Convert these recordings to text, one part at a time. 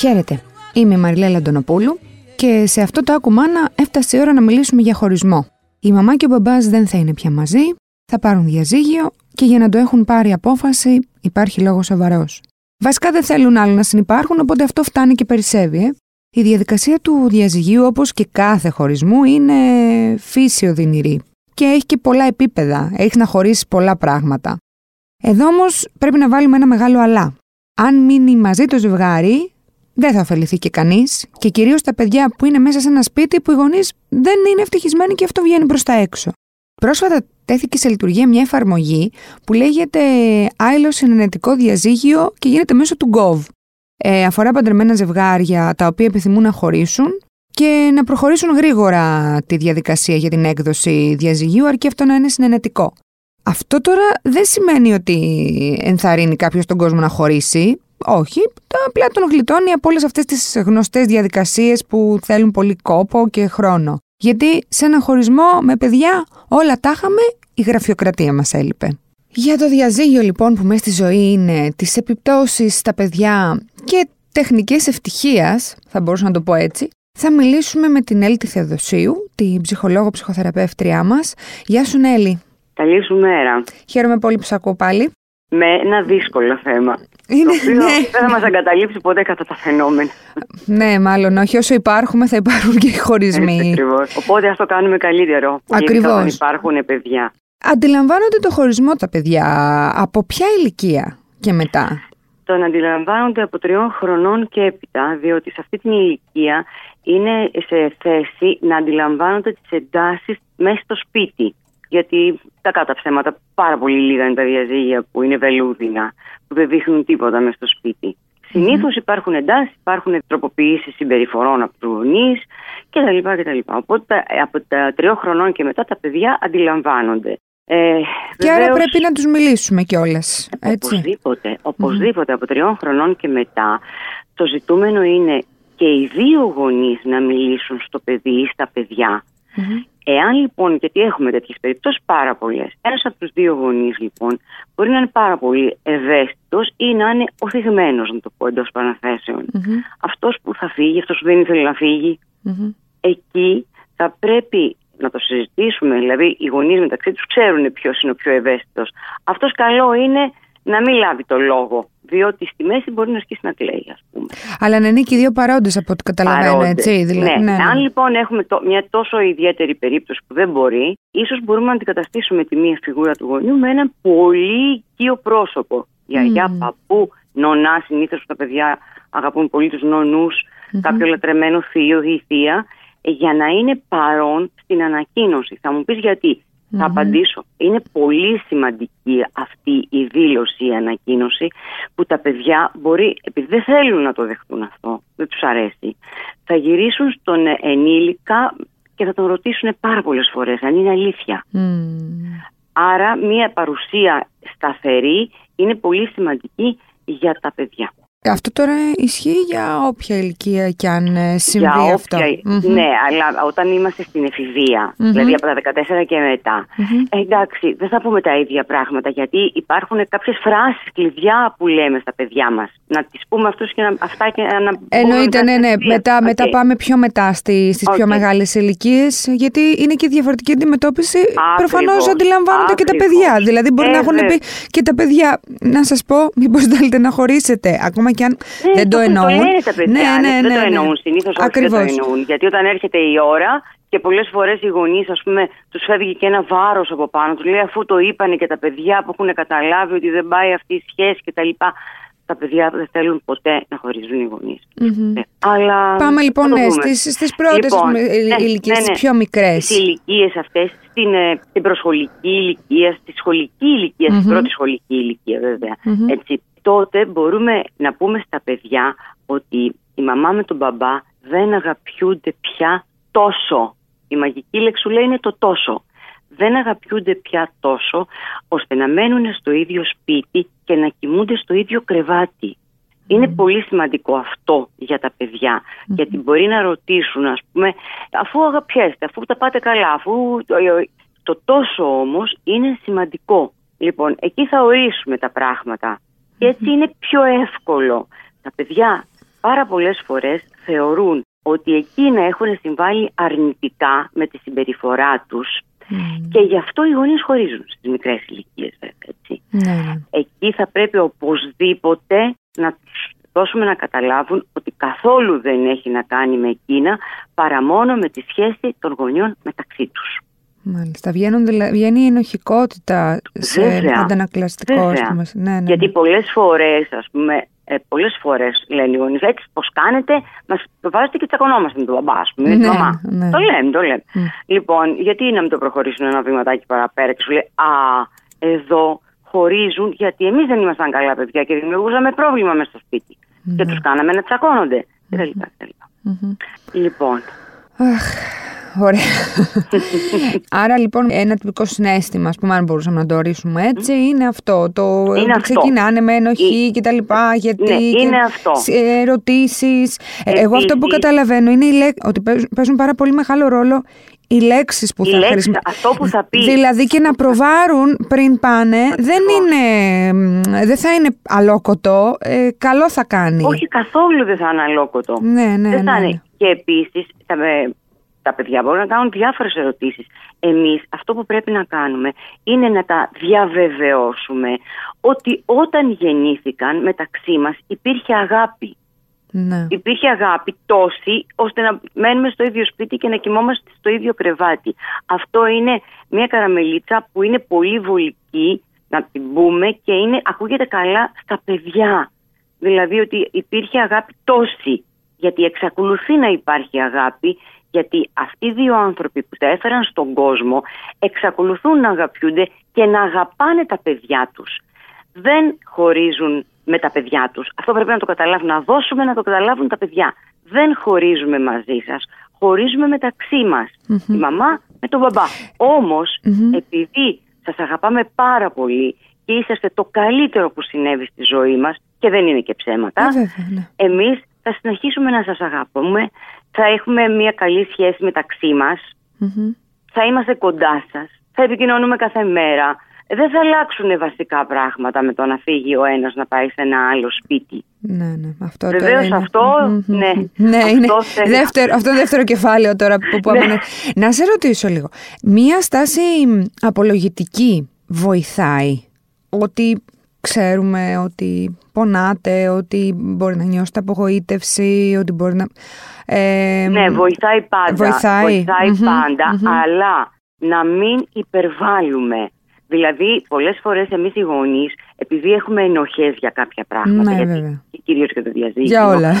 Χαίρετε, είμαι η Μαριλέλα Αντωνοπούλου και σε αυτό το άκουμάνα έφτασε η ώρα να μιλήσουμε για χωρισμό. Η μαμά και ο μπαμπάς δεν θα είναι πια μαζί, θα πάρουν διαζύγιο και για να το έχουν πάρει απόφαση υπάρχει λόγος σοβαρός. Βασικά δεν θέλουν άλλο να συνεπάρχουν, οπότε αυτό φτάνει και περισσεύει. Ε. Η διαδικασία του διαζυγίου, όπως και κάθε χωρισμού, είναι φύση οδυνηρή και έχει και πολλά επίπεδα. Έχεις να χωρίσεις πολλά πράγματα. Εδώ όμως πρέπει να βάλουμε ένα μεγάλο αλλά. Αν μείνει μαζί το ζευγάρι, δεν θα ωφεληθεί και κανείς, και κυρίως τα παιδιά που είναι μέσα σε ένα σπίτι που οι γονείς δεν είναι ευτυχισμένοι και αυτό βγαίνει προς τα έξω. Πρόσφατα τέθηκε σε λειτουργία μια εφαρμογή που λέγεται Άιλο Συνενετικό Διαζύγιο και γίνεται μέσω του Gov. Ε, αφορά παντρεμένα ζευγάρια τα οποία επιθυμούν να χωρίσουν και να προχωρήσουν γρήγορα τη διαδικασία για την έκδοση διαζυγίου, αρκεί αυτό να είναι συνενετικό. Αυτό τώρα δεν σημαίνει ότι ενθαρρύνει κάποιος τον κόσμο να χωρίσει. Όχι, απλά τον γλιτώνει από όλες αυτές τις γνωστές διαδικασίες που θέλουν πολύ κόπο και χρόνο. Γιατί σε ένα χωρισμό με παιδιά όλα τα είχαμε, η γραφειοκρατία μας έλειπε. Για το διαζύγιο λοιπόν που μέσα στη ζωή είναι, τις επιπτώσεις στα παιδιά και τεχνικές ευτυχίας, θα μπορούσα να το πω έτσι, θα μιλήσουμε με την Έλλη Θεοδοσίου, την ψυχολόγο ψυχοθεραπεύτριά μας. Γεια σου Νέλη. Καλή σου μέρα. Χαίρομαι πολύ που σε ακούω πάλι. Με ένα δύσκολο θέμα. Είναι, το οποίο ναι. δεν θα μας αγκαταλείψει ποτέ κατά τα φαινόμενα. Ναι, μάλλον όχι. Όσο υπάρχουμε θα υπάρχουν και οι χωρισμοί. Ακριβώς. Οπότε ας το κάνουμε καλύτερο. Ακριβώς. υπάρχουν παιδιά. Αντιλαμβάνονται το χωρισμό τα παιδιά από ποια ηλικία και μετά; Τον αντιλαμβάνονται από τριών χρονών και έπειτα, διότι σε αυτή την ηλικία είναι σε θέση να αντιλαμβάνονται τις εντάσεις μέσα στο σπίτι. Γιατί τα κάτω ψέματα πάρα πολύ λίγα είναι τα διαζύγια που είναι βελούδινα, που δεν δείχνουν τίποτα μέσα στο σπίτι. Συνήθως υπάρχουν εντάσεις, υπάρχουν τροποποιήσεις συμπεριφορών από τους γονείς κτλ. Οπότε από τα τριών χρονών και μετά τα παιδιά αντιλαμβάνονται. Ε, και άρα πρέπει να τους μιλήσουμε κιόλας. Οπωσδήποτε, οπωσδήποτε από τριών χρονών και μετά το ζητούμενο είναι και οι δύο γονείς να μιλήσουν στο παιδί ή στα παιδιά. Εάν λοιπόν, γιατί έχουμε τέτοιες περιπτώσεις πάρα πολλές, ένας από τους δύο γονείς λοιπόν μπορεί να είναι πάρα πολύ ευαίσθητος ή να είναι οθυγμένος, να το πω εντός παραθέσεων. Αυτός που θα φύγει, αυτός που δεν ήθελε να φύγει, εκεί θα πρέπει να το συζητήσουμε. Δηλαδή, οι γονείς μεταξύ τους ξέρουν ποιος είναι ο πιο ευαίσθητος. Αυτός καλό είναι να μην λάβει το λόγο. Διότι στη μέση μπορεί να αρχίσει να κλαίει, ας πούμε. Αλλά να είναι και οι δύο παρόντες από ό,τι καταλαβαίνω, έτσι. Δηλαδή, ναι. ναι, ναι. Αν λοιπόν έχουμε το, μια τόσο ιδιαίτερη περίπτωση που δεν μπορεί, ίσως μπορούμε να αντικαταστήσουμε τη μία φιγούρα του γονιού με ένα πολύ οικείο πρόσωπο. Γιαγιά, mm. παππού, νονά. Συνήθως τα παιδιά αγαπούν πολύ τους νονου κάποιο λατρεμένο θείο ή θεία, για να είναι παρόν στην ανακοίνωση. Θα μου πεις γιατί. Θα απαντήσω. Είναι πολύ σημαντική αυτή η δήλωση, η ανακοίνωση που τα παιδιά μπορεί, επειδή δεν θέλουν να το δεχτούν αυτό, δεν τους αρέσει, θα γυρίσουν στον ενήλικα και θα τον ρωτήσουν πάρα πολλές φορές αν είναι αλήθεια. Άρα μια παρουσία σταθερή είναι πολύ σημαντική για τα παιδιά. Αυτό τώρα ισχύει για όποια ηλικία και αν ε, συμβεί για αυτό. Ναι, αλλά όταν είμαστε στην εφηβεια δηλαδή από τα 14 και μετά, εντάξει, δεν θα πούμε τα ίδια πράγματα, γιατί υπάρχουν κάποιες φράσεις κλειδιά που λέμε στα παιδιά μας. Να τις πούμε αυτούς και να, αυτά και να Εννοείται, ναι, ναι. Μετά, μετά πάμε πιο μετά στι, στις πιο μεγάλες ηλικίες, γιατί είναι και διαφορετική αντιμετώπιση. Προφανώς αντιλαμβάνονται και τα παιδιά. Δηλαδή μπορεί να έχουν πει και τα παιδιά, να σας πω, μήπως θέλετε να χωρίσετε, ακόμα και αν ναι, δεν το, το εννοούν. Το λένε τα παιδιά, ναι, ναι, ναι, δεν το ναι, ναι. εννοούν. Συνήθως όχι δεν το εννοούν. Γιατί όταν έρχεται η ώρα και πολλές φορές οι γονείς, ας πούμε, τους φεύγει και ένα βάρος από πάνω. Τους λέει αφού το είπανε και τα παιδιά που έχουν καταλάβει ότι δεν πάει αυτή η σχέση κτλ. Τα παιδιά δεν θέλουν ποτέ να χωρίζουν οι γονείς. Mm-hmm. Αλλά Πάμε λοιπόν ναι, στις, στις πρώτες λοιπόν, ναι, ηλικίες, ναι, ναι, πιο μικρές. Στις ηλικίες αυτές, στην, ε, στην προσχολική ηλικία, στη σχολική ηλικία, mm-hmm. στη πρώτη σχολική ηλικία βέβαια. Mm-hmm. Έτσι, τότε μπορούμε να πούμε στα παιδιά ότι η μαμά με τον μπαμπά δεν αγαπιούνται πια τόσο. Η μαγική λεξουλέ είναι το τόσο. Δεν αγαπιούνται πια τόσο ώστε να μένουν στο ίδιο σπίτι και να κοιμούνται στο ίδιο κρεβάτι. Είναι πολύ σημαντικό αυτό για τα παιδιά, γιατί μπορεί να ρωτήσουν, ας πούμε, αφού αγαπιέστε, αφού τα πάτε καλά, αφού το τόσο όμως είναι σημαντικό. Λοιπόν, εκεί θα ορίσουμε τα πράγματα και έτσι είναι πιο εύκολο τα παιδιά πάρα πολλές φορές θεωρούν ότι εκείνα έχουν συμβάλει αρνητικά με τη συμπεριφορά τους και γι' αυτό οι γονείς χωρίζουν στις μικρές ηλικίες έτσι. Ναι, ναι. Εκεί θα πρέπει οπωσδήποτε να τους δώσουμε να καταλάβουν ότι καθόλου δεν έχει να κάνει με εκείνα παρά μόνο με τη σχέση των γονιών μεταξύ τους. Μάλιστα. Βγαίνουν, δηλα- βγαίνει η ενοχικότητα σε Βέβαια. αντανακλαστικό Βέβαια. αίσθημα. Ναι, ναι, Γιατί ναι. πολλές φορές, ας πούμε, ε, πολλές φορές λένε οι γονείς έτσι πώς κάνετε, μας το βάζετε και τσακωνόμαστε με τον μπαμπά, ας πούμε, με τη Ναι, μαμά. ναι. Το λέμε, το λέμε. Μμ. Λοιπόν, γιατί να μην το προχωρήσουν ένα βήματάκι παραπέρα και σου λέει «Α, εδώ χωρίζουν γιατί εμείς δεν ήμασταν καλά παιδιά και δημιουργούσαμε πρόβλημα μέσα στο σπίτι και τους κάναμε να τσακώνονται». κτλ, κτλ. Μμμ. Λοιπόν, Αχ, ωραία. Άρα λοιπόν ένα τυπικό συνέστημα, ας πούμε, αν μπορούσαμε να το ορίσουμε έτσι, είναι αυτό. Το ότι αυτό. ξεκινάνε με ενοχή και τα λοιπά, γιατί Ναι, και είναι αυτό. σε ερωτήσεις. Ε, Εγώ αυτό που Επίσης- καταλαβαίνω είναι οι λέξ- ότι παίζουν, παίζουν πάρα πολύ μεγάλο ρόλο οι λέξεις που Η θα λέξη, χρησιμοποιήσουν. αυτό που θα πεις. Δηλαδή και να προβάρουν πριν πάνε δεν, είναι, μ, δεν θα είναι αλόκοτο, ε, καλό θα κάνει. όχι καθόλου δεν θα είναι αλόκοτο. Ναι, ναι, δεν θα ναι, είναι. ναι. Και επίσης τα, ε, τα παιδιά μπορούν να κάνουν διάφορες ερωτήσεις. Εμείς αυτό που πρέπει να κάνουμε είναι να τα διαβεβαιώσουμε ότι όταν γεννήθηκαν μεταξύ μας υπήρχε αγάπη. Ναι. Υπήρχε αγάπη τόση ώστε να μένουμε στο ίδιο σπίτι και να κοιμόμαστε στο ίδιο κρεβάτι. Αυτό είναι μια καραμελίτσα που είναι πολύ βολική να την πούμε και είναι, ακούγεται καλά στα παιδιά. Δηλαδή ότι υπήρχε αγάπη τόση. Γιατί εξακολουθεί να υπάρχει αγάπη γιατί αυτοί οι δύο άνθρωποι που τα έφεραν στον κόσμο εξακολουθούν να αγαπιούνται και να αγαπάνε τα παιδιά τους. Δεν χωρίζουν με τα παιδιά τους. Αυτό πρέπει να το καταλάβουν, να δώσουμε να το καταλάβουν τα παιδιά. Δεν χωρίζουμε μαζί σας, χωρίζουμε μεταξύ μας. Η μαμά με τον μπαμπά. Όμως, επειδή σας αγαπάμε πάρα πολύ και είσαστε το καλύτερο που συνέβη στη ζωή μας και δεν είναι και ψέματα, Ε, βέβαια, ναι. εμείς θα συνεχίσουμε να σας αγαπούμε, θα έχουμε μια καλή σχέση μεταξύ μας, Μμμ. θα είμαστε κοντά σας, θα επικοινωνούμε κάθε μέρα. Δεν θα αλλάξουν βασικά πράγματα με το να φύγει ο ένας να πάει σε ένα άλλο σπίτι. Ναι, ναι. Αυτό Βεβαίως τώρα είναι- αυτό, Μμμ, μμμ, ναι. μμμ. Ναι, Αυτό είναι θέλει- δεύτερο, αυτό είναι δεύτερο κεφάλαιο τώρα που Ναι. πάμε. Να σε ρωτήσω λίγο. Μία στάση απολογητική βοηθάει ότι ξέρουμε ότι πονάτε, ότι μπορεί να νιώσετε απογοήτευση, ότι μπορεί να... Ε, Ναι, βοηθάει πάντα. βοηθάει. Μμμ, πάντα, μμμ. αλλά να μην υπερβάλλουμε. Δηλαδή, πολλές φορές εμείς οι γονείς, επειδή έχουμε ενοχές για κάποια πράγματα, Ναι, γιατί, βέβαια. και κυρίως για το διαζύγιο, Για όλα.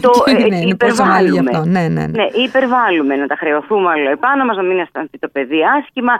το Και ε, ναι, είναι πόσο μάλλον γι' αυτό. Ναι, ναι, ναι. ναι, υπερβάλλουμε να τα χρεωθούμε άλλο επάνω μας, να μην αισθανθεί το παιδί άσχημα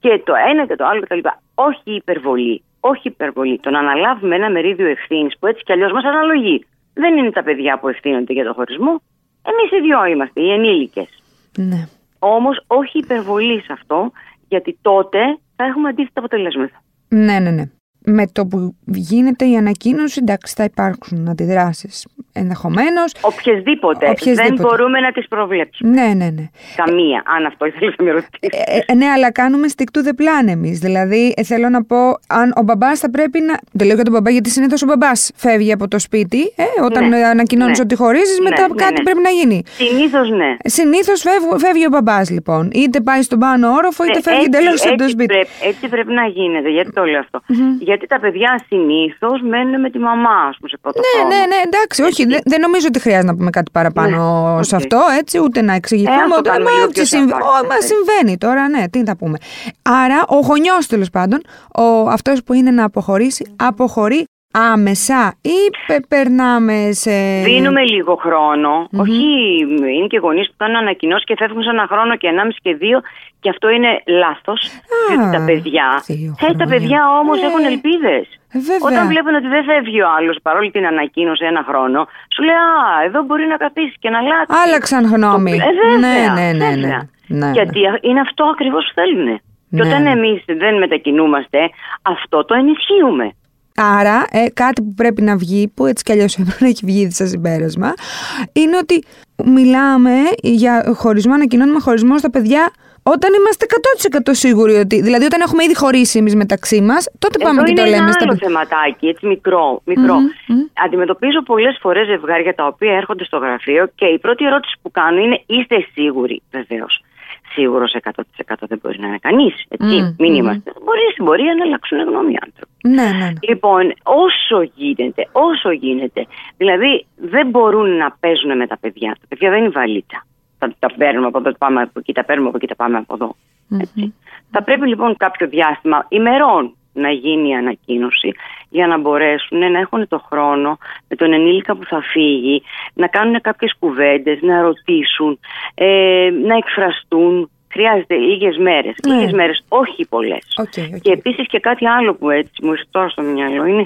και το ένα και το άλλο κτλ. Όχι υπερβολή. Όχι υπερβολή. Το να αναλάβουμε ένα μερίδιο ευθύνης που έτσι κι αλλιώς μας αναλογεί. Δεν είναι τα παιδιά που ευθύνονται για το χωρισμό. Εμείς οι δυο είμαστε, οι ενήλικες. ναι. Όμως όχι υπερβολή σε αυτό, γιατί τότε θα έχουμε αντίθετα αποτελέσματα. Ναι, ναι, ναι. Με το που γίνεται η ανακοίνωση, εντάξει, θα υπάρξουν αντιδράσεις ενδεχομένως. Οποιεσδήποτε. Οποιασδήποτε. Δεν μπορούμε να τις προβλέψουμε. Ναι, ναι, ναι. Καμία, αν αυτό ήθελε να με ρωτήσεις. Ε, ε, ναι, αλλά κάνουμε stick to the plan εμείς. Δηλαδή, ε, θέλω να πω, αν ο μπαμπάς θα πρέπει να. Δεν λέω για τον μπαμπά, γιατί συνήθως ο μπαμπάς φεύγει από το σπίτι. Ε, όταν Ναι, ε, ανακοινώνεις ναι. ότι χωρίζεις, Ναι, μετά ναι, κάτι ναι. πρέπει να γίνει. Συνήθως ναι. Συνήθως φεύγει ο μπαμπάς, λοιπόν. Είτε πάει στον πάνω όροφο, είτε Ε, φεύγει έτσι- εντελώς από το έτσι σπίτι. Πρέπει, έτσι πρέπει να γίνεται. Γιατί το λέω αυτό. Γιατί τα παιδιά συνήθως μένουν με τη μαμά, ας πούμε, σε πρώτο Ναι, χρόνο. ναι, ναι, εντάξει, όχι. Δεν, δεν νομίζω ότι χρειάζεται να πούμε κάτι παραπάνω Ναι, σε οκ. αυτό, έτσι, ούτε να εξηγηθούμε. Ε, ας το ότι, κάνουμε μα, λίγο τι πιο συμβ- σαφά, Ω, μα έτσι. συμβαίνει τώρα, ναι, τι θα πούμε. Άρα, ο γονιός τέλος πάντων, ο, αυτός που είναι να αποχωρήσει, αποχωρεί άμεσα ή πε- περνάμε σε. Δίνουμε λίγο χρόνο. Όχι, είναι και γονείς που κάνουν ανακοινώσεις και φεύγουν σε ένα χρόνο και ενάμιση και δύο. Και αυτό είναι λάθος. Διότι τα παιδιά. δύο Ε, τα χρόνια. παιδιά όμως Ε, έχουν ελπίδες. ε, βέβαια. Όταν βλέπουν ότι δεν φεύγει ο άλλος παρόλη την ανακοίνωση ένα χρόνο, σου λέει Α, εδώ μπορεί να καθίσει και να αλλάξεις. Άλλαξαν γνώμη. Το- Ε, βέβαια, ναι, ναι, ναι, ναι. βέβαια. ναι, ναι. Γιατί είναι αυτό ακριβώς που θέλουν. Ναι, Και όταν ναι. εμείς δεν μετακινούμαστε, αυτό το ενισχύουμε. Άρα, ε, κάτι που πρέπει να βγει, που έτσι κι αλλιώς έπρεπε να έχει βγει ήδη σαν συμπέρασμα, είναι ότι μιλάμε για χωρισμό, ανακοινώνουμε χωρισμό στα παιδιά όταν είμαστε 100% σίγουροι ότι. Δηλαδή, όταν έχουμε ήδη χωρίσει εμείς μεταξύ μας, τότε πάμε και το λέμε ένα στα άλλο θεματάκι, έτσι μικρό. μικρό. Αντιμετωπίζω πολλές φορές ζευγάρια τα οποία έρχονται στο γραφείο και η πρώτη ερώτηση που κάνω είναι: Είστε σίγουροι, βεβαίως. Σίγουρος 100% δεν μπορεί να είναι κανείς. Έτσι. Μην είμαστε. Μπορεί στην πορεία να αλλάξουν γνώμη οι άνθρωποι. Ναι, ναι, ναι. Λοιπόν, όσο γίνεται, όσο γίνεται. Δηλαδή, δεν μπορούν να παίζουν με τα παιδιά. Τα παιδιά δεν είναι βαλίτσα. Θα τα παίρνουμε από εδώ, πάμε από εκεί, τα παίρνουμε από εκεί, τα πάμε από εδώ. Έτσι. Θα πρέπει λοιπόν κάποιο διάστημα ημερών να γίνει η ανακοίνωση για να μπορέσουν να έχουν το χρόνο με τον ενήλικα που θα φύγει, να κάνουν κάποιες κουβέντες, να ρωτήσουν, ε, να εκφραστούν. Χρειάζεται λίγες μέρες, Ναι. λίγες μέρες, όχι πολλές. OK, OK. Και επίσης και κάτι άλλο που έτσι μου ήρθε τώρα στο μυαλό είναι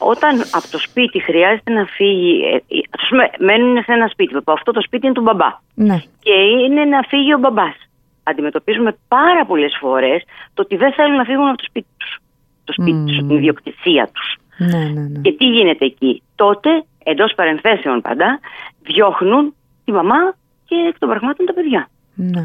όταν από το σπίτι χρειάζεται να φύγει, ε, ε, ας πούμε μένουν σε ένα σπίτι, που αυτό το σπίτι είναι του μπαμπά ναι. και είναι να φύγει ο μπαμπάς. Αντιμετωπίζουμε πάρα πολλές φορές το ότι δεν θέλουν να φύγουν από το σπίτι τους. Το σπίτι τους, από την ιδιοκτησία τους. Ναι, ναι, ναι. Και τι γίνεται εκεί; Τότε, εντός παρενθέσεων πάντα, διώχνουν τη μαμά και εκ των πραγμάτων τα παιδιά. ναι.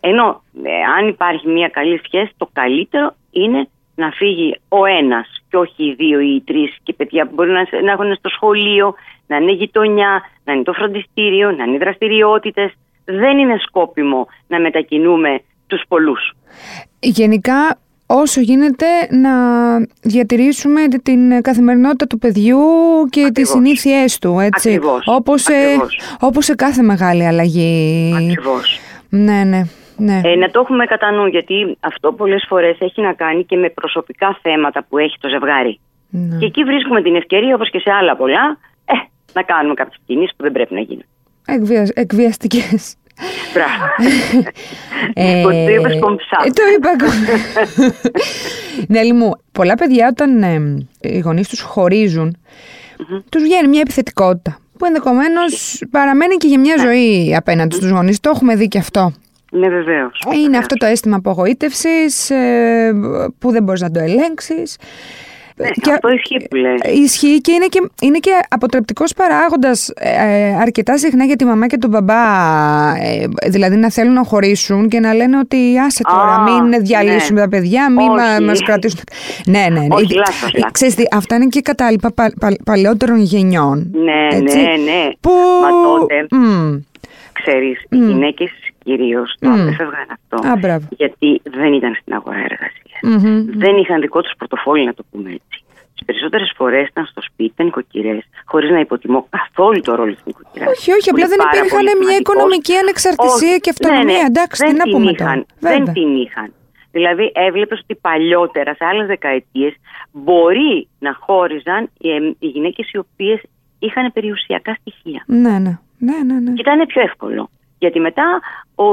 Ενώ ε, αν υπάρχει μια καλή σχέση, το καλύτερο είναι να φύγει ο ένας και όχι οι δύο ή οι τρεις και παιδιά που μπορεί να, να έχουν στο σχολείο, να είναι γειτονιά, να είναι το φροντιστήριο, να είναι δραστηριότητες. Δεν είναι σκόπιμο να μετακινούμε τους πολλούς. Γενικά, όσο γίνεται να διατηρήσουμε την καθημερινότητα του παιδιού και τις Ακριβώς. συνήθειές του, έτσι. Ακριβώς. Όπως, σε, Ακριβώς. όπως σε κάθε μεγάλη αλλαγή. Ακριβώς. Ναι, ναι, ναι. Ε, να το έχουμε κατά νου γιατί αυτό πολλές φορές έχει να κάνει και με προσωπικά θέματα που έχει το ζευγάρι. ναι. Και εκεί βρίσκουμε την ευκαιρία όπως και σε άλλα πολλά ε, να κάνουμε κάποιες κινήσεις που δεν πρέπει να γίνουν. Εκβιασ, εκβιαστικές. Μπράβο. Ε, Το είπες κομψά. ε, το είπα Νέλη μου, πολλά παιδιά όταν ε, οι γονείς τους χωρίζουν, τους βγαίνει μια επιθετικότητα που ενδεχομένως παραμένει και για μια ζωή απέναντι στους γονείς. Το έχουμε δει και αυτό. Ναι, βεβαίως. Είναι αυτό το αίσθημα απογοήτευσης ε, που δεν μπορείς να το ελέγξεις. Ναι, Και- αυτό ισχύει που λέει. Ισχύει και είναι και, είναι και αποτρεπτικός παράγοντας ε, αρκετά συχνά για τη μαμά και τον μπαμπά. ε, δηλαδή να θέλουν να χωρίσουν και να λένε ότι άσε τώρα, Α, μην διαλύσουμε ναι. τα παιδιά, μην μα, Όχι. μας κρατήσουν. Ναι, ναι, ναι. Όχι, Ήδη- λάθος, λάθος. Ξέρεις τι, αυτά είναι και κατάλοιπα πα, πα- παλαιότερων γενιών. Ναι, έτσι, ναι, ναι. Που... Μα τότε, Μμ, ξέρεις, οι γυναίκες κυρίως το Μμ. απέφευγαν αυτό. Α, μπράβο. γιατί δεν ήταν στην αγορά εργασίας. Μμμ. Δεν είχαν δικό τους πορτοφόλι, να το πούμε έτσι. Τις περισσότερες φορές ήταν στο σπίτι, ήταν νοικοκυρέ, χωρίς να υποτιμώ καθόλου το ρόλο της νοικοκυρά. Όχι, όχι, απλά δεν υπήρχαν μια οικονομική ανεξαρτησία και αυτονομία. Εντάξει, ναι, δεν τι να την πούμε είχαν, τώρα. Δεν Βέβαια. την είχαν. Δηλαδή, έβλεπες ότι παλιότερα, σε άλλες δεκαετίες, μπορεί να χώριζαν οι, οι γυναίκες οι οποίες είχαν περιουσιακά στοιχεία. Ναι, ναι, ναι, ναι, ναι. Και ήταν πιο εύκολο. Γιατί μετά ο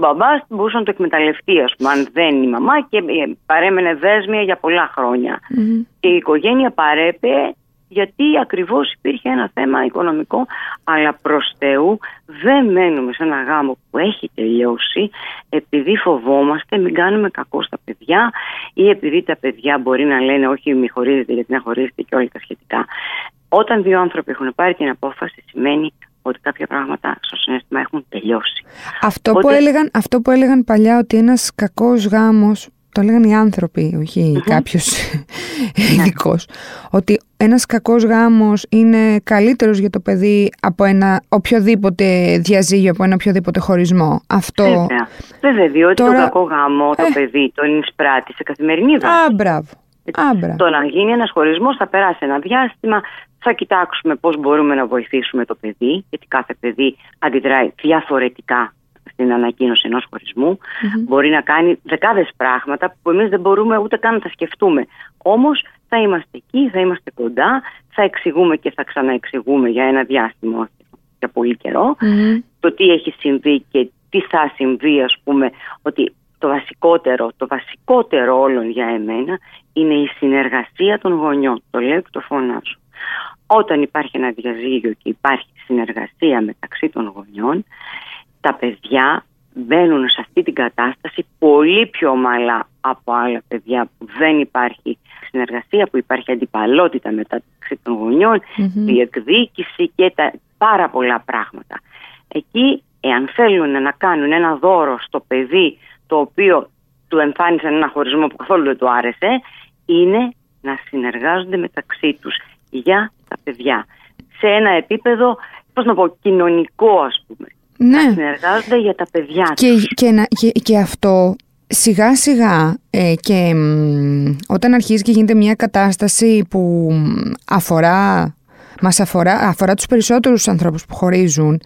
μπαμπάς μπορούσε να το εκμεταλλευτεί, ας πούμε, αν δεν είναι η μαμά και ε, παρέμενε δέσμια για πολλά χρόνια. Μμμ. Και η οικογένεια παρέπε γιατί ακριβώς υπήρχε ένα θέμα οικονομικό, αλλά προς Θεού δεν μένουμε σε ένα γάμο που έχει τελειώσει επειδή φοβόμαστε μην κάνουμε κακό στα παιδιά ή επειδή τα παιδιά μπορεί να λένε όχι μη χωρίζετε γιατί να χωρίζετε και όλα τα σχετικά. Όταν δύο άνθρωποι έχουν πάρει την απόφαση σημαίνει ότι κάποια πράγματα στο συνέστημα έχουν τελειώσει. Αυτό, που Οπότε- έλεγαν, αυτό που έλεγαν παλιά ότι ένας κακός γάμος, το έλεγαν οι άνθρωποι, όχι κάποιος ειδικός, ότι ένας κακός γάμος είναι καλύτερος για το παιδί από ένα οποιοδήποτε διαζύγιο, από ένα οποιοδήποτε χωρισμό. Αυτό... Βέβαια. Βέβαια, διότι Τώρα- το κακό γάμο το Ε. παιδί τον εισπράττει σε καθημερινή βάση. Α, μπράβο. Α, μπράβο. Το να γίνει ένας χωρισμός θα περάσει ένα διάστημα. Θα κοιτάξουμε πώς μπορούμε να βοηθήσουμε το παιδί, γιατί κάθε παιδί αντιδράει διαφορετικά στην ανακοίνωση ενός χωρισμού. Μπορεί να κάνει δεκάδες πράγματα που εμείς δεν μπορούμε ούτε καν να τα σκεφτούμε. Όμως θα είμαστε εκεί, θα είμαστε κοντά, θα εξηγούμε και θα ξαναεξηγούμε για ένα διάστημα, όχι για πολύ καιρό, Μμμ. το τι έχει συμβεί και τι θα συμβεί, ας πούμε, ότι το βασικότερο, το βασικότερο όλων για εμένα είναι η συνεργασία των γονιών. Το λέω και το φωνάζω. Όταν υπάρχει ένα διαζύγιο και υπάρχει συνεργασία μεταξύ των γονιών, τα παιδιά μπαίνουν σε αυτή την κατάσταση πολύ πιο ομαλά από άλλα παιδιά που δεν υπάρχει συνεργασία, που υπάρχει αντιπαλότητα μεταξύ των γονιων διεκδίκηση και τα πάρα πολλά πράγματα. Εκεί, εάν θέλουν να κάνουν ένα δώρο στο παιδί το οποίο του εμφάνισε ένα χωρισμό που καθόλου δεν του άρεσε, είναι να συνεργάζονται μεταξύ τους για τα παιδιά. Σε ένα επίπεδο, πώς να πω, κοινωνικό ας πούμε. Ναι. Να συνεργάζονται για τα παιδιά Και, τους. και, να- και, και αυτό σιγά σιγά ε, και μ, όταν αρχίζει και γίνεται μια κατάσταση που μ, αφορά μας αφορά, αφορά τους περισσότερους ανθρώπους που χωρίζουν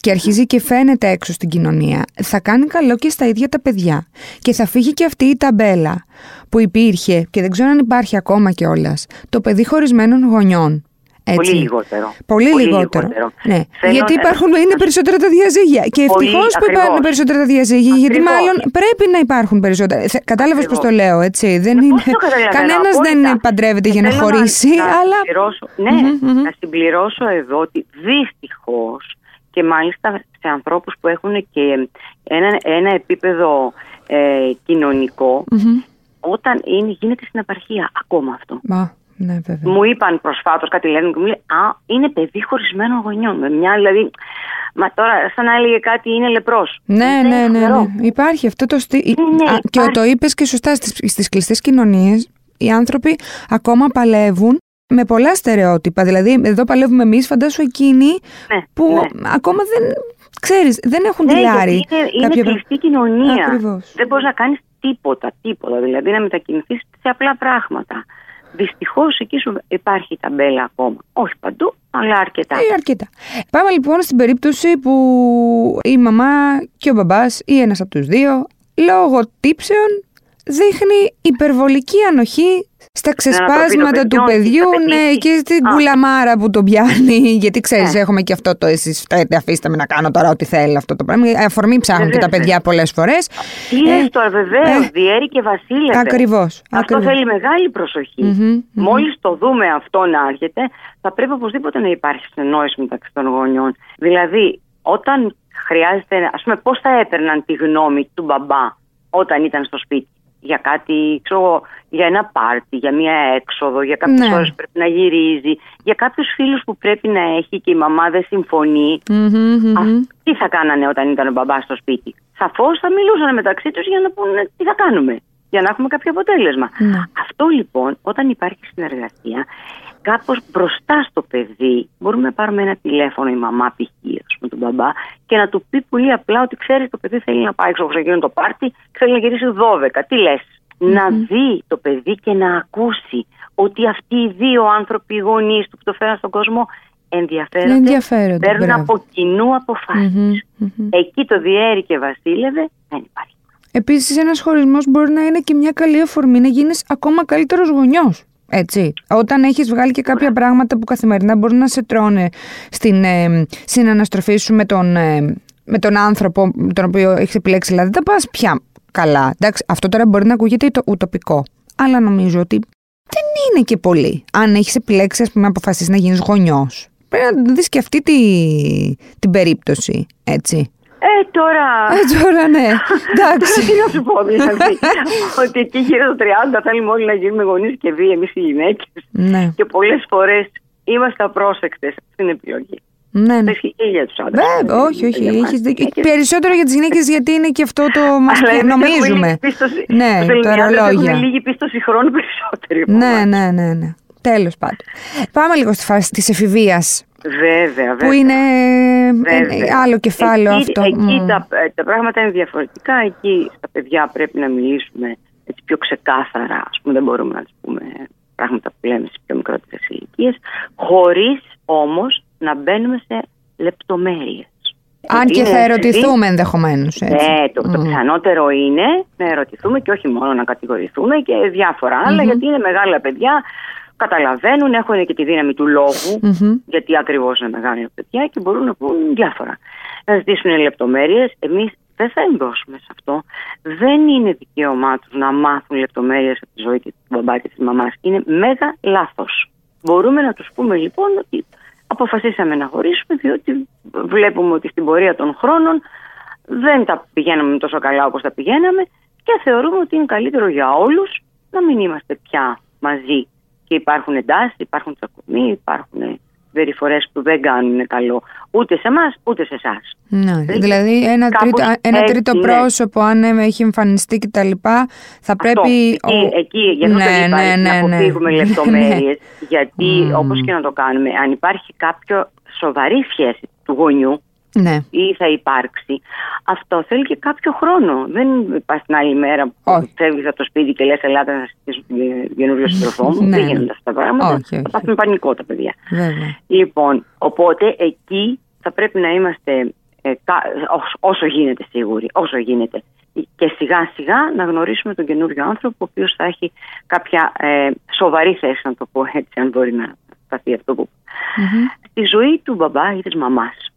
και αρχίζει και φαίνεται έξω στην κοινωνία. Θα κάνει καλό και στα ίδια τα παιδιά. Και θα φύγει και αυτή η ταμπέλα που υπήρχε και δεν ξέρω αν υπάρχει ακόμα κιόλας. το παιδί χωρισμένων γονιών έτσι. Πολύ λιγότερο. Πολύ, λιγότερο. Ναι. Θέλω γιατί να- υπάρχουν, είναι περισσότερα τα διαζύγια. Και Πολύ, ευτυχώς που ακριβώς. υπάρχουν περισσότερα τα διαζύγια, γιατί Ακριβώς. μάλλον πρέπει να υπάρχουν περισσότερα. Κατάλαβες πώς Ακριβώς. το λέω, έτσι. Δεν Ε, είναι... πώς το καταλαβαίνω, Κανένας δεν απόλυτα. παντρεύεται Και για να θέλω χωρίσει, να αλλά. συμπληρώσω- ναι, Μμμ, μμμ. να συμπληρώσω εδώ ότι δυστυχώς και μάλιστα σε ανθρώπους που έχουν και ένα, ένα επίπεδο ε, κοινωνικό, Μμμ. όταν είναι, γίνεται στην απαρχία ακόμα αυτό. Μα, ναι, βέβαια. Μου είπαν προσφάτως κάτι λένε και μου λέει Α, είναι παιδί χωρισμένων γονιών. Με μια δηλαδή. Μα τώρα, σαν να έλεγε κάτι, είναι λεπρός. Ναι, ναι, ναι, ναι. Υπάρχει αυτό το στι... Ναι, Α, Και υπάρχει. το είπες και σωστά στις, στις κλειστές κοινωνίες οι άνθρωποι ακόμα παλεύουν με πολλά στερεότυπα. Δηλαδή, εδώ παλεύουμε εμείς, φαντάσου εκείνοι Ναι, που ναι. ακόμα δεν, ξέρεις, δεν έχουν Ναι, τυλάρει. γιατί είναι, είναι κάποια πρα- κλειστή κοινωνία. Ακριβώς. Δεν μπορείς να κάνεις τίποτα, τίποτα. Δηλαδή να μετακινηθείς σε απλά πράγματα. Δυστυχώς εκεί σου υπάρχει ταμπέλα ακόμα. Όχι παντού, αλλά αρκετά. Ε, αρκετά. Πάμε λοιπόν στην περίπτωση που η μαμά και ο μπαμπάς ή ένας από τους δύο λόγω τύψεων δείχνει υπερβολική ανοχή στα ξεσπάσματα των του παιδιών, παιδιού στα ναι, παιδιά. και στην Α. κουλαμάρα που τον πιάνει. Γιατί ξέρεις, Ναι. έχουμε και αυτό το εσείς φταίτε, αφήστε με να κάνω τώρα ό,τι θέλει αυτό το πράγμα. Αφορμή ψάχνουν και τα Βεβαίως, παιδιά πολλές φορές. Τι λες τώρα, βεβαίως, ε, διέρη και βασίλευε. Ακριβώς. Αυτό ακριβώς. θέλει μεγάλη προσοχή. Μμμ, μμμ. Μόλις το δούμε αυτό να έρχεται, θα πρέπει οπωσδήποτε να υπάρχει συνεννόηση μεταξύ των γονιών. Δηλαδή, όταν χρειάζεται, ας πούμε, πώς θα έπαιρναν τη γνώμη του μπαμπά όταν ήταν στο σπίτι; Για κάτι, ξέρω, εγώ, για ένα πάρτι, για μια έξοδο, για κάποιες Ναι. ώρες που πρέπει να γυρίζει, για κάποιους φίλους που πρέπει να έχει και η μαμά δεν συμφωνεί. Μμμ, μμμ. Α, τι θα κάνανε όταν ήταν ο μπαμπάς στο σπίτι; Σαφώς θα μιλούσαν μεταξύ τους για να πούνε τι θα κάνουμε. Για να έχουμε κάποιο αποτέλεσμα. Ναι. Αυτό λοιπόν, όταν υπάρχει συνεργασία, κάπως μπροστά στο παιδί, μπορούμε να πάρουμε ένα τηλέφωνο η μαμά π.χ. με τον μπαμπά και να του πει πολύ απλά ότι ξέρεις το παιδί θέλει να πάει ξέρω, σε εκείνο το πάρτι και θέλει να γυρίσει 12. Τι λες; Να δει το παιδί και να ακούσει ότι αυτοί οι δύο άνθρωποι, οι γονείς του που το φέραν στον κόσμο, ενδιαφέρονται, Ενδιαφέρονται, παίρνουν μπράβο. από κοινού αποφάσεις. Μμμ, μμμ. Εκεί το διέρη και βασίλευε δεν υπάρχει. Επίσης ένας χωρισμός μπορεί να είναι και μια καλή αφορμή να γίνεις ακόμα καλύτερος γονιός. Έτσι. Όταν έχεις βγάλει και κάποια πράγματα που καθημερινά μπορεί να σε τρώνε στην ε, συναναστροφή σου με τον, ε, με τον άνθρωπο με τον οποίο έχεις επιλέξει, δηλαδή δεν πας πια καλά. Εντάξει, αυτό τώρα μπορεί να ακούγεται το ουτοπικό. Αλλά νομίζω ότι δεν είναι και πολύ. Αν έχεις επιλέξει, ας πούμε, αποφασίσεις να γίνεις γονιός. Πρέπει να δεις και αυτή τη, την περίπτωση, έτσι. Ε, τώρα. Ε, τώρα ναι, εντάξει. Τι να σου πω, δηλαδή. ότι εκεί γύρω στο 30 θέλουμε όλοι να γίνουμε γονείς και βίαιοι εμείς οι γυναίκες. Ναι, Και πολλές φορές είμαστε απρόσεκτες στην επιλογή. ναι, ναι. Δεν ισχύει και για τους άντρες. Βέβαια, όχι, όχι. Έχεις δίκιο. Περισσότερο για τις γυναίκες, γιατί είναι και αυτό το μα νομίζουμε. Ναι, τα Έχουμε ρολόγια. λίγη πίστοση χρόνου περισσότερη. από Ναι, εμάς. ναι, ναι, ναι. Τέλος πάντων. Πάμε λίγο στη φάση της εφηβείας. Βέβαια, βέβαια. Που είναι Βέβαια. ε, άλλο κεφάλαιο εκεί, αυτό. Εκεί Μμ. τα, ε, τα πράγματα είναι διαφορετικά. Εκεί στα παιδιά πρέπει να μιλήσουμε έτσι πιο ξεκάθαρα. Ας πούμε, δεν μπορούμε να τους πούμε πράγματα που λέμε στις πιο μικρότερες ηλικίες, χωρίς όμως να μπαίνουμε σε λεπτομέρειες. Αν και Είναι θα παιδί- ερωτηθούμε ενδεχομένως. ναι, το, το πιθανότερο είναι να ερωτηθούμε και όχι μόνο να κατηγορηθούμε και διάφορα άλλα, γιατί είναι μεγάλα παιδιά, καταλαβαίνουν, έχουν και τη δύναμη του λόγου, γιατί ακριβώς είναι μεγάλα παιδιά και μπορούν να πούν διάφορα. Να ζητήσουν λεπτομέρειες, εμείς δεν θα εμπρόσουμε σε αυτό. Δεν είναι δικαίωμά τους να μάθουν λεπτομέρειες από τη ζωή του μπαμπά και της μαμάς. Είναι μέγα λάθος. Μπορούμε να τους πούμε λοιπόν ότι αποφασίσαμε να χωρίσουμε διότι βλέπουμε ότι στην πορεία των χρόνων δεν τα πηγαίναμε τόσο καλά όπως τα πηγαίναμε και θεωρούμε ότι είναι καλύτερο για όλους να μην είμαστε πια μαζί και υπάρχουν εντάσεις, υπάρχουν τσακωμοί, υπάρχουν συμπεριφορέ που δεν κάνουν καλό ούτε σε εμάς ούτε σε εσάς. Ναι, δηλαδή ένα, τρίτο, ένα τρίτο ναι. πρόσωπο, αν έχει εμφανιστεί κτλ. θα πρέπει. Αυτό, εκεί, εκεί, για αυτό ναι, το ναι, ναι, να ναι. αποφύγουμε λεπτομέρειες. γιατί, mm. όπως και να το κάνουμε, αν υπάρχει κάποιο σοβαρή σχέση του γονιού ναι. ή θα υπάρξει. Αυτό θέλει και κάποιο χρόνο. Δεν πας την άλλη μέρα που φεύγεις από το σπίτι και λες: Ελάτε να συζητήσω τον καινούριο σύντροφό μου. ναι. Δεν γίνονται αυτά τα πράγματα. Όχι, όχι. Θα πάθουν πανικό τα παιδιά. Βέβαια. Λοιπόν, οπότε εκεί θα πρέπει να είμαστε ε, όσο γίνεται σίγουροι, όσο γίνεται. Και σιγά σιγά να γνωρίσουμε τον καινούριο άνθρωπο, ο οποίος θα έχει κάποια ε, σοβαρή θέση, να το πω έτσι, αν μπορεί να σταθεί αυτό που. Mm-hmm. Στη ζωή του μπαμπά ή της μαμάς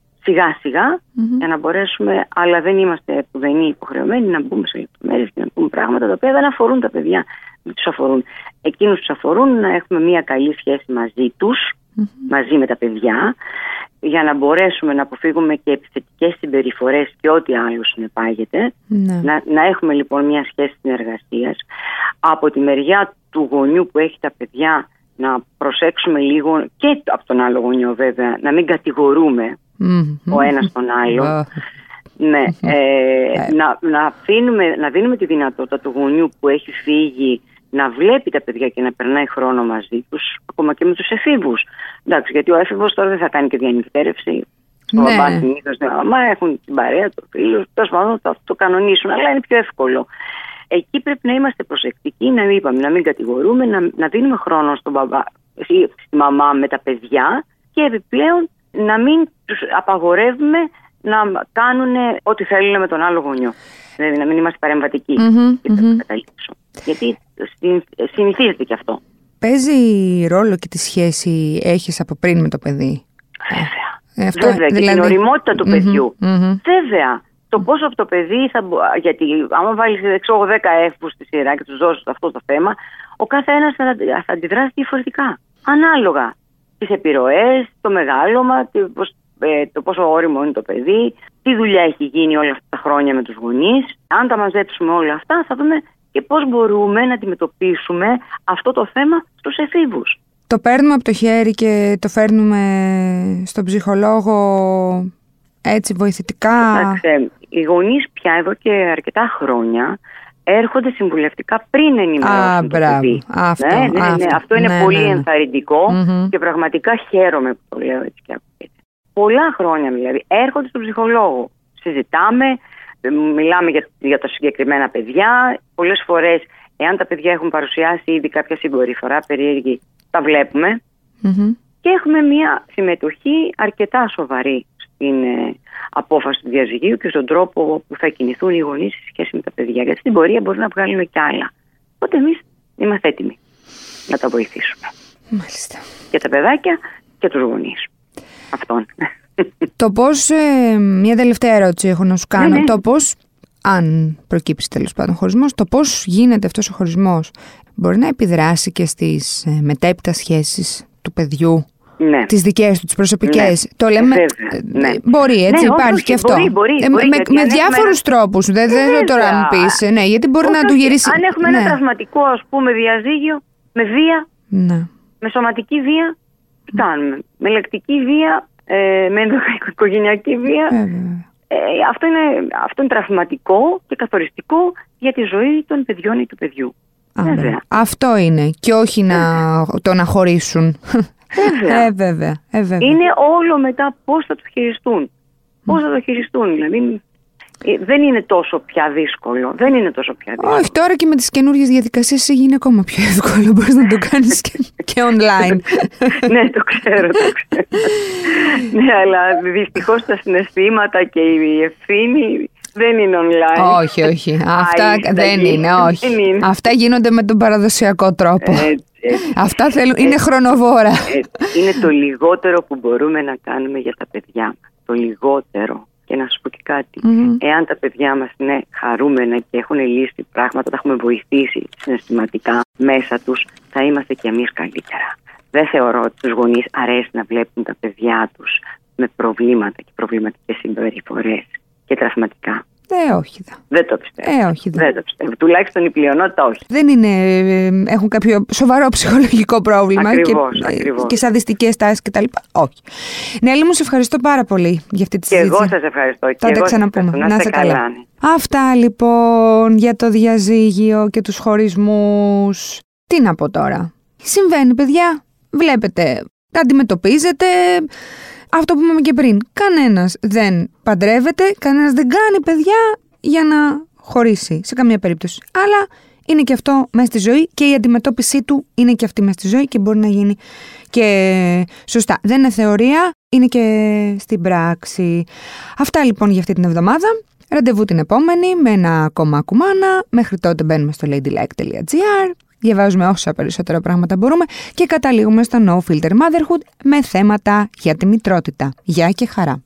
σιγά για να μπορέσουμε, αλλά δεν είμαστε είναι υποχρεωμένοι να μπούμε σε λεπτομέρειες και να πούμε πράγματα τα οποία δεν αφορούν τα παιδιά, δεν τους αφορούν. Εκείνους τους αφορούν να έχουμε μια καλή σχέση μαζί τους, μαζί με τα παιδιά, για να μπορέσουμε να αποφύγουμε και επιθετικές συμπεριφορές και ό,τι άλλο συνεπάγεται. Ναι. Να, να έχουμε λοιπόν μια σχέση συνεργασίας. Από τη μεριά του γονιού που έχει τα παιδιά, να προσέξουμε λίγο και από τον άλλο γονιό βέβαια, να μην κατηγορούμε ο ένας τον άλλο. Ναι, ε, να, να, αφήνουμε, να δίνουμε τη δυνατότητα του γονιού που έχει φύγει να βλέπει τα παιδιά και να περνάει χρόνο μαζί τους, ακόμα και με τους εφήβους. Εντάξει, γιατί ο έφηβος τώρα δεν θα κάνει και διανυκτέρευση. Στο ναι. μπαμπάς συνήθως δεν μαμά, έχουν την παρέα, το φίλο, τέλος πάντων θα το κανονίσουν, αλλά είναι πιο εύκολο. Εκεί πρέπει να είμαστε προσεκτικοί, να, είπαμε, να μην κατηγορούμε, να, να δίνουμε χρόνο στον μπαμπά, στη μαμά με τα παιδιά και επιπλέον να μην τους απαγορεύουμε να κάνουν ό,τι θέλουν με τον άλλο γονιό. Δηλαδή να μην είμαστε παρεμβατικοί. Γιατί συνηθίζεται και αυτό. Παίζει ρόλο και τη σχέση έχεις από πριν με το παιδί; Βέβαια. Ε, αυτό, Βέβαια δηλαδή... και την δηλαδή- οριμότητα του παιδιου Βέβαια. Το πόσο από το παιδί θα. Γιατί άμα βάλεις 10 έφου στη σειρά και τους δώσεις αυτό το θέμα, ο κάθε ένα θα, θα αντιδράσει διαφορετικά. Ανάλογα τις επιρροές, το μεγάλωμα, ε, το πόσο όριμο είναι το παιδί, τι δουλειά έχει γίνει όλα αυτά τα χρόνια με τους γονείς. Αν τα μαζέψουμε όλα αυτά θα δούμε και πώς μπορούμε να αντιμετωπίσουμε αυτό το θέμα στους εφήβους. Το παίρνουμε από το χέρι και το φέρνουμε στον ψυχολόγο έτσι βοηθητικά; Κοιτάξτε, οι γονείς πια εδώ και αρκετά χρόνια έρχονται συμβουλευτικά πριν ενημερώσουν το παιδί. Αυτό, ναι, ναι, ναι, αυτό είναι ναι, πολύ ναι, ενθαρρυντικο και πραγματικά χαίρομαι που το λέω έτσι και ακούγεται. Πολλά χρόνια δηλαδή έρχονται στον ψυχολόγο. Συζητάμε, μιλάμε για, για τα συγκεκριμένα παιδιά. Πολλές φορές, εάν τα παιδιά έχουν παρουσιάσει ήδη κάποια συμπεριφορά περίεργη, τα βλέπουμε. Και έχουμε μια συμμετοχή αρκετά σοβαρή στην ε, απόφαση του διαζυγίου και στον τρόπο που θα κινηθούν οι γονείς σε σχέση με τα παιδιά. Γιατί στην πορεία μπορεί να βγάλουμε κι άλλα. Οπότε εμείς είμαστε έτοιμοι να τα βοηθήσουμε. Μάλιστα. Και τα παιδάκια και τους γονείς. Αυτόν. Το πώς. Ε, μια τελευταία ερώτηση έχω να σου κάνω. Ναι, ναι. Το πώς, αν προκύψει τέλος πάντων χωρισμός, το πώς γίνεται αυτός ο χωρισμός μπορεί να επιδράσει και στις ε, μετέπειτα σχέσεις του παιδιού; Ναι. τις δικές του, τις προσωπικές. Ναι. Το λέμε. Ναι. Μπορεί, έτσι, ναι, υπάρχει και αυτό. Μπορεί, μπορεί, ε, με με διάφορους ένα... τρόπους. Δεν θέλω τώρα να πεις. Ναι, γιατί μπορεί όχι, να του γυρίσει. Αν έχουμε ένα τραυματικό, ας πούμε, διαζύγιο, με βία, ναι. με σωματική βία, τι κάνουμε; Με λεκτική βία, ε, με οικογενειακή βία. Ε, αυτό, είναι, αυτό είναι τραυματικό και καθοριστικό για τη ζωή των παιδιών ή του παιδιού. Α, Αυτό είναι και όχι να, το να χωρίσουν. Βέβαια. Ε, βέβαια. Ε, βέβαια. Είναι όλο μετά πώς θα το χειριστούν. Πώς θα το χειριστούν. Δηλαδή ε, δεν είναι τόσο πια δύσκολο. Δεν είναι τόσο πια δύσκολο. Όχι, τώρα και με τις καινούργιες διαδικασίες γίνει ακόμα πιο εύκολο. Μπορείς να το κάνεις και, και online. ναι, το ξέρω, το ξέρω. ναι, αλλά δυστυχώς τα συναισθήματα και η ευθύνη δεν είναι online. Όχι, όχι. Αυτά δεν είναι, όχι. Αυτά γίνονται με τον παραδοσιακό τρόπο. Αυτά θέλουν, είναι χρονοβόρα. είναι το λιγότερο που μπορούμε να κάνουμε για τα παιδιά μας. Το λιγότερο. Και να σου πω και κατι Εάν τα παιδιά μας είναι χαρούμενα και έχουν λύσει πράγματα, τα έχουμε βοηθήσει συναισθηματικά μέσα τους, θα είμαστε κι εμείς καλύτερα. Δεν θεωρώ ότι τους γονείς αρέσει να βλέπουν τα παιδιά τους με προβλήματα και προβληματικές συμπεριφορές και τραυματικά. Ε, όχι. Δα. Δεν το πιστεύω. Ε, όχι. Δα. Δεν το πιστεύω. Τουλάχιστον η πλειονότητα όχι. Δεν είναι. ε, έχουν κάποιο σοβαρό ψυχολογικό πρόβλημα Ακριβώς, και, ε, ακριβώς. και σαδιστικές τάσεις κτλ. Όχι. Νέλη μου, σε ευχαριστώ πάρα πολύ για αυτή τη Και συζήτηση. εγώ σας ευχαριστώ. Θα και τα εγώ σας ξαναπούμε. ευχαριστώ. Να είστε καλά. ναι. Αυτά λοιπόν για το διαζύγιο και τους χωρισμούς. Τι να πω τώρα. Συμβαίνει παιδιά. Βλέπετε, αντιμετωπίζετε αυτό που είπαμε και πριν. Κανένας δεν παντρεύεται, κανένας δεν κάνει παιδιά για να χωρίσει σε καμία περίπτωση. Αλλά είναι και αυτό μέσα στη ζωή και η αντιμετώπιση του είναι και αυτή μέσα στη ζωή και μπορεί να γίνει και σωστά. Δεν είναι θεωρία, είναι και στην πράξη. Αυτά λοιπόν για αυτή την εβδομάδα. Ραντεβού την επόμενη με ένα ακόμα κουμάνα. Μέχρι τότε μπαίνουμε στο ladylike.gr. Διαβάζουμε όσα περισσότερα πράγματα μπορούμε και καταλήγουμε στο No Filter Motherhood με θέματα για τη μητρότητα. Γεια και χαρά.